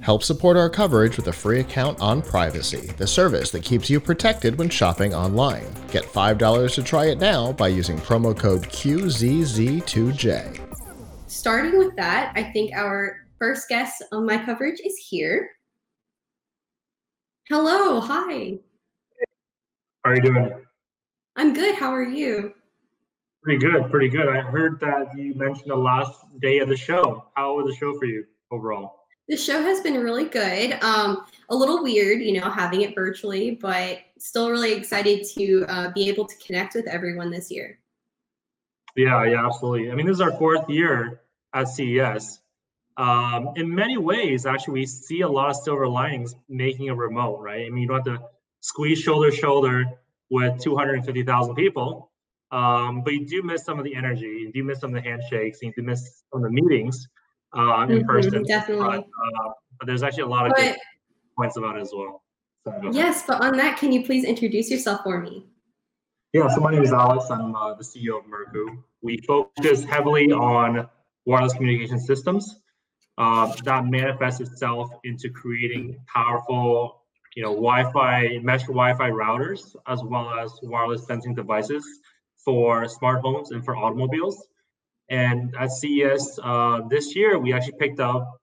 Help support our coverage with a free account on Privacy, the service that keeps you protected when shopping online. Get $5 to try it now by using promo code QZZ2J. Starting with that, I think our first guest on my coverage is here. Hello, hi. How are you doing? I'm good. How are you? Pretty good, pretty good. I heard that you mentioned the last day of the show. How was the show for you overall? The show has been really good. Um, a little weird, you know, having it virtually, but still really excited to uh, be able to connect with everyone this year. Yeah, yeah, absolutely. I mean, this is our fourth year at CES. Um, in many ways, actually, we see a lot of silver linings making a remote, right? I mean, you don't have to squeeze shoulder to shoulder with 250,000 people, um, but you do miss some of the energy, you do miss some of the handshakes, you do miss some of the meetings uh, in mm-hmm, person. Definitely. But, uh, but, there's actually a lot of but, good points about it as well. So, yes, but on that, can you please introduce yourself for me? Yeah, so my name is Alex. I'm uh, the CEO of Mercku. We focus heavily on wireless communication systems. Uh, that manifests itself into creating powerful, you know, Wi-Fi mesh Wi-Fi routers as well as wireless sensing devices for smart homes and for automobiles. And at CES uh, this year, we actually picked up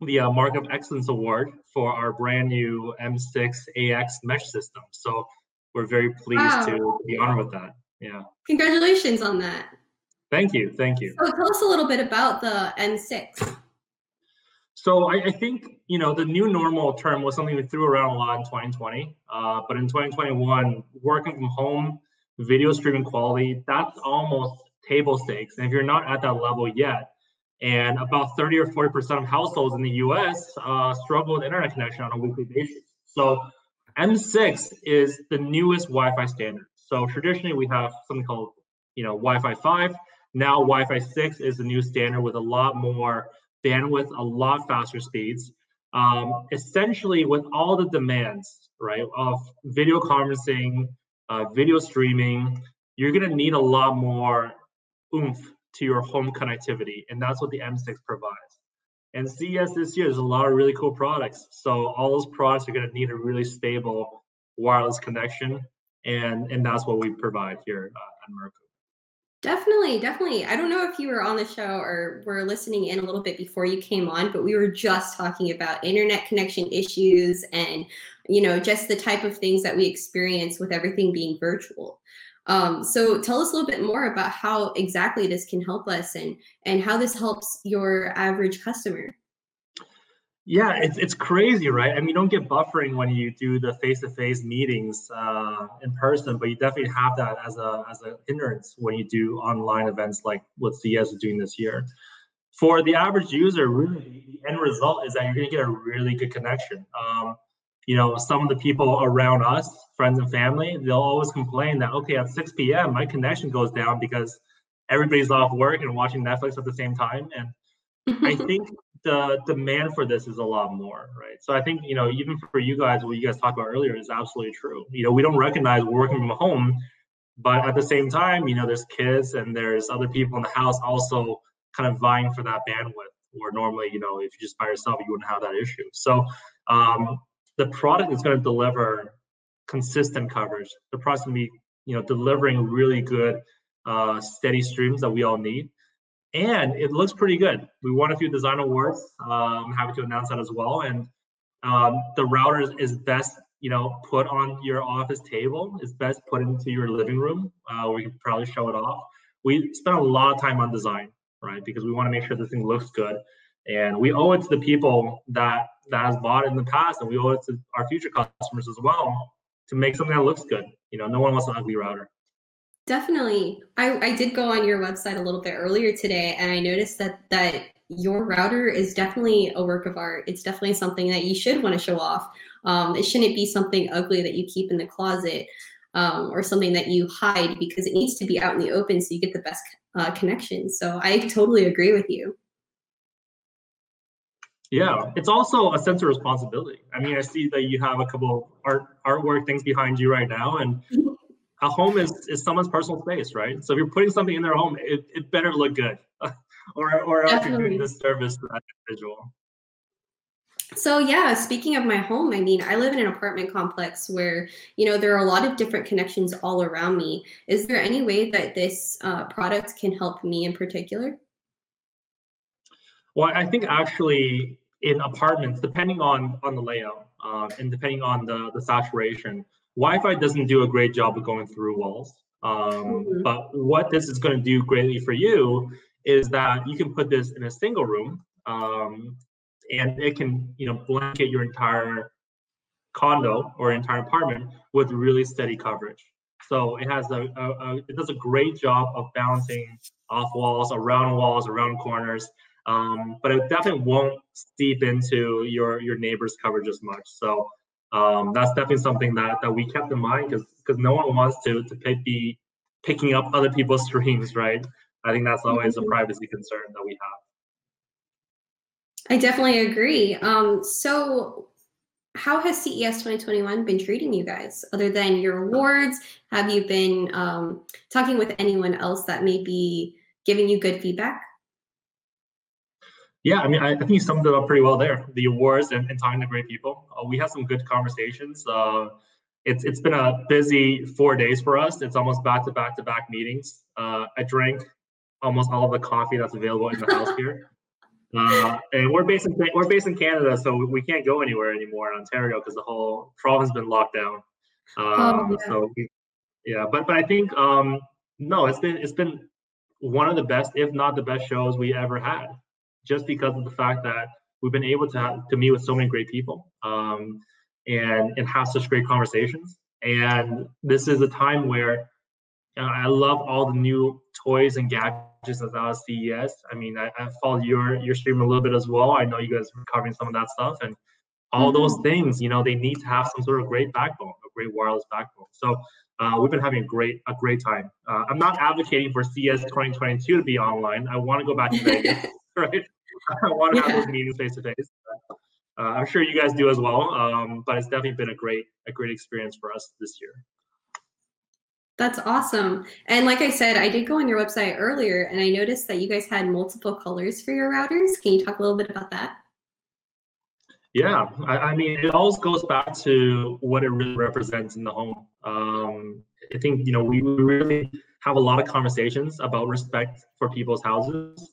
the uh, Mark of Excellence Award for our brand new M6 AX mesh system. So we're very pleased wow. to be honored with that. Yeah. Congratulations on that. Thank you. Thank you. So tell us a little bit about the M6. So I, I, think you know the new normal term was something we threw around a lot in 2020, uh, but in 2021, working from home, video streaming quality, that's almost table stakes. And if you're not at that level yet, and about 30 or 40% of households in the US uh, struggle with internet connection on a weekly basis. So M6 is the newest Wi-Fi standard. So traditionally we have something called, you know, Wi-Fi 5. Now Wi-Fi 6 is the new standard with a lot more bandwidth, a lot faster speeds. Um, essentially with all the demands, right, of video conferencing, uh, video streaming, you're gonna need a lot more oomph to your home connectivity. And that's what the M6 provides. And CES this year, there's a lot of really cool products. So all those products are going to need a really stable wireless connection. And, and that's what we provide here uh, at Mercku. Definitely, definitely. I don't know if you were on the show or were listening in a little bit before you came on, but we were just talking about internet connection issues and, you know, just the type of things that we experience with everything being virtual. Um, so tell us a little bit more about how exactly this can help us and and how this helps your average customer. Yeah, it's it's crazy, right? I mean, you don't get buffering when you do the face-to-face meetings uh, in person, but you definitely have that as a as a hindrance when you do online events like what CES is doing this year. For the average user, really, the end result is that you're going to get a really good connection. Um, you know, some of the people around us, friends and family, they'll always complain that, okay, at 6 p.m., my connection goes down because everybody's off work and watching Netflix at the same time. And I think the demand for this is a lot more, right? So I think, you know, even for you guys, what you guys talked about earlier is absolutely true. You know, we don't recognize we're working from home, but at the same time, you know, there's kids and there's other people in the house also kind of vying for that bandwidth where normally, you know, if you're just by yourself, you wouldn't have that issue. So um, the product is going to deliver consistent coverage. The product going to be, you know, delivering really good, uh, steady streams that we all need. And it looks pretty good. We won a few design awards. Uh, I'm happy to announce that as well. And um, the router is best, you know, put on your office table. It's best put into your living room uh, you can probably show it off. We spent a lot of time on design, right? Because we want to make sure this thing looks good. And we owe it to the people that that has bought in the past, and we owe it to our future customers as well to make something that looks good. You know, no one wants an ugly router. Definitely. I, I did go on your website a little bit earlier today and I noticed that that your router is definitely a work of art. It's definitely something that you should want to show off. Um, it shouldn't be something ugly that you keep in the closet um, or something that you hide because it needs to be out in the open so you get the best uh, connection. So I totally agree with you. Yeah, it's also a sense of responsibility. I mean, I see that you have a couple art artwork things behind you right now, and a home is is someone's personal space, right? So if you're putting something in their home, it, it better look good, or or else you're doing this service to that individual. So yeah, speaking of my home, I mean, I live in an apartment complex where you know there are a lot of different connections all around me. Is there any way that this uh, product can help me in particular? Well, I think actually in apartments, depending on on the layout uh, and depending on the the saturation, Wi-Fi doesn't do a great job of going through walls. Um, mm-hmm. But what this is going to do greatly for you is that you can put this in a single room, um, and it can you know blanket your entire condo or entire apartment with really steady coverage. So it has a, a, a it does a great job of bouncing off walls, around walls, around corners um, but it definitely won't seep into your your neighbor's coverage as much. So um, that's definitely something that that we kept in mind because because no one wants to to pick, be picking up other people's streams, right? I think that's always a mm-hmm. privacy concern that we have. I definitely agree. Um, so, how has CES 2021 been treating you guys? Other than your awards, have you been um, talking with anyone else that may be giving you good feedback? Yeah, I mean, I, I, think you summed it up pretty well there. The awards and, and talking to great people. Uh, we had some good conversations. Uh, it's it's been a busy four days for us. It's almost back to back to back meetings. Uh, I drank almost all of the coffee that's available in the house here. Uh, and we're based in we're based in Canada, so we can't go anywhere anymore in Ontario because the whole province has been locked down. oh, um, yeah. So we, yeah, but but I think um, no, it's been it's been one of the best, if not the best shows we ever had just because of the fact that we've been able to have, to meet with so many great people um, and and have such great conversations. And this is a time where you know, I love all the new toys and gadgets as I CES. I mean, I, I followed your your stream a little bit as well. I know you guys are covering some of that stuff and all mm-hmm. those things. You know, they need to have some sort of great backbone, a great wireless backbone. So. Uh, we've been having a great a great time. Uh, I'm not advocating for CES 2022 to be online. I want to go back to Vegas. Right? I want to have those meetings face to face. I'm sure you guys do as well. Um, but it's definitely been a great a great experience for us this year. That's awesome. And like I said, I did go on your website earlier and I noticed that you guys had multiple colors for your routers. Can you talk a little bit about that? Yeah, I, I mean, it always goes back to what it really represents in the home. Um, I think, you know, we really have a lot of conversations about respect for people's houses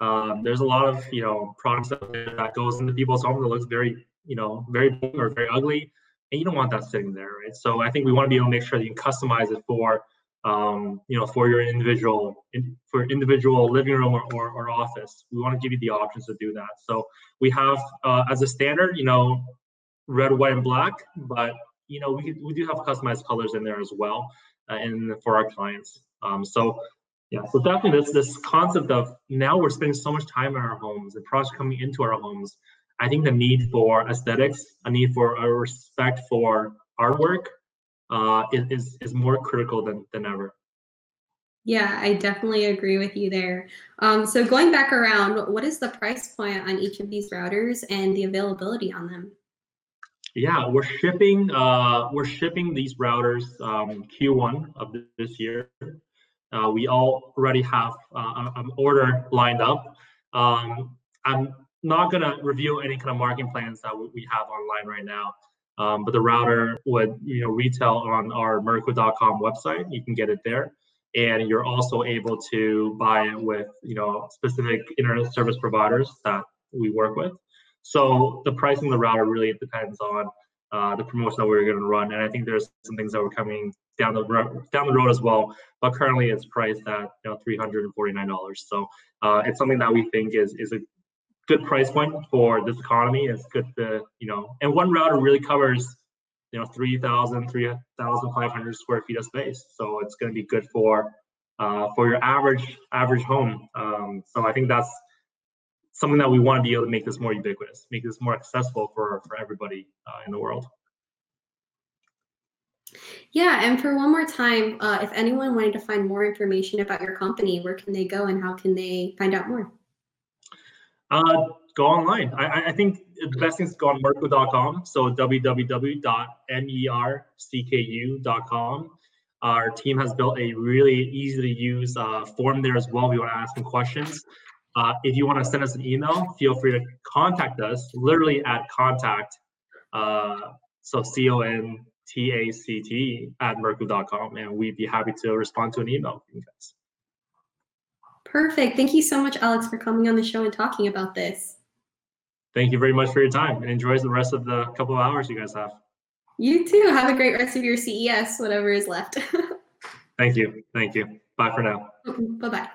um, there's a lot of you know products that goes into people's home that looks very you know very or very ugly, and you don't want that sitting there, right? So I think we want to be able to make sure that you can customize it for um, you know for your individual in, for individual living room or, or, or, office. We want to give you the options to do that. So we have uh, as a standard, you know, red, white, and black, but you know we we do have customized colors in there as well, uh, and for our clients. Um, so yeah, so definitely this this concept of now we're spending so much time in our homes and projects coming into our homes. I think the need for aesthetics, a need for a respect for artwork, uh, is is more critical than than ever. Yeah, I definitely agree with you there. Um, so going back around, what is the price point on each of these routers and the availability on them? Yeah, we're shipping uh, we're shipping these routers um, Q1 of this year. Uh, we already have uh, an order lined up. Um, I'm not going to review any kind of marketing plans that we have online right now. Um, but the router would you know retail on our Mercku.com website. You can get it there, and you're also able to buy it with you know specific internet service providers that we work with. So the pricing of the router really depends on uh, the promotion that we're going to run, and I think there's some things that were coming down the road, down the road as well. But currently, it's priced at you know three hundred and forty nine dollars. So uh, it's something that we think is is a good price point for this economy. It's good to you know, and one router really covers you know 3,000, 3,500 square feet of space. So it's going to be good for uh, for your average average home. Um, so I think that's something that we want to be able to make this more ubiquitous, make this more accessible for for everybody uh, in the world. Yeah, and for one more time, uh, if anyone wanted to find more information about your company, where can they go and how can they find out more? Uh, go online. I, I think the best thing is go on mercku.com. So www.mercku.com. Our team has built a really easy to use uh, form there as well. We want to ask some questions. Uh, if you want to send us an email, feel free to contact us literally at contact. Uh, so C O N tact at mercku.com, and we'd be happy to respond to an email from you guys. Perfect. Thank you so much, Alex, for coming on the show and talking about this. Thank you very much for your time and enjoy the rest of the couple of hours you guys have. You too. Have a great rest of your CES, whatever is left. Thank you. Thank you. Bye for now. Bye bye.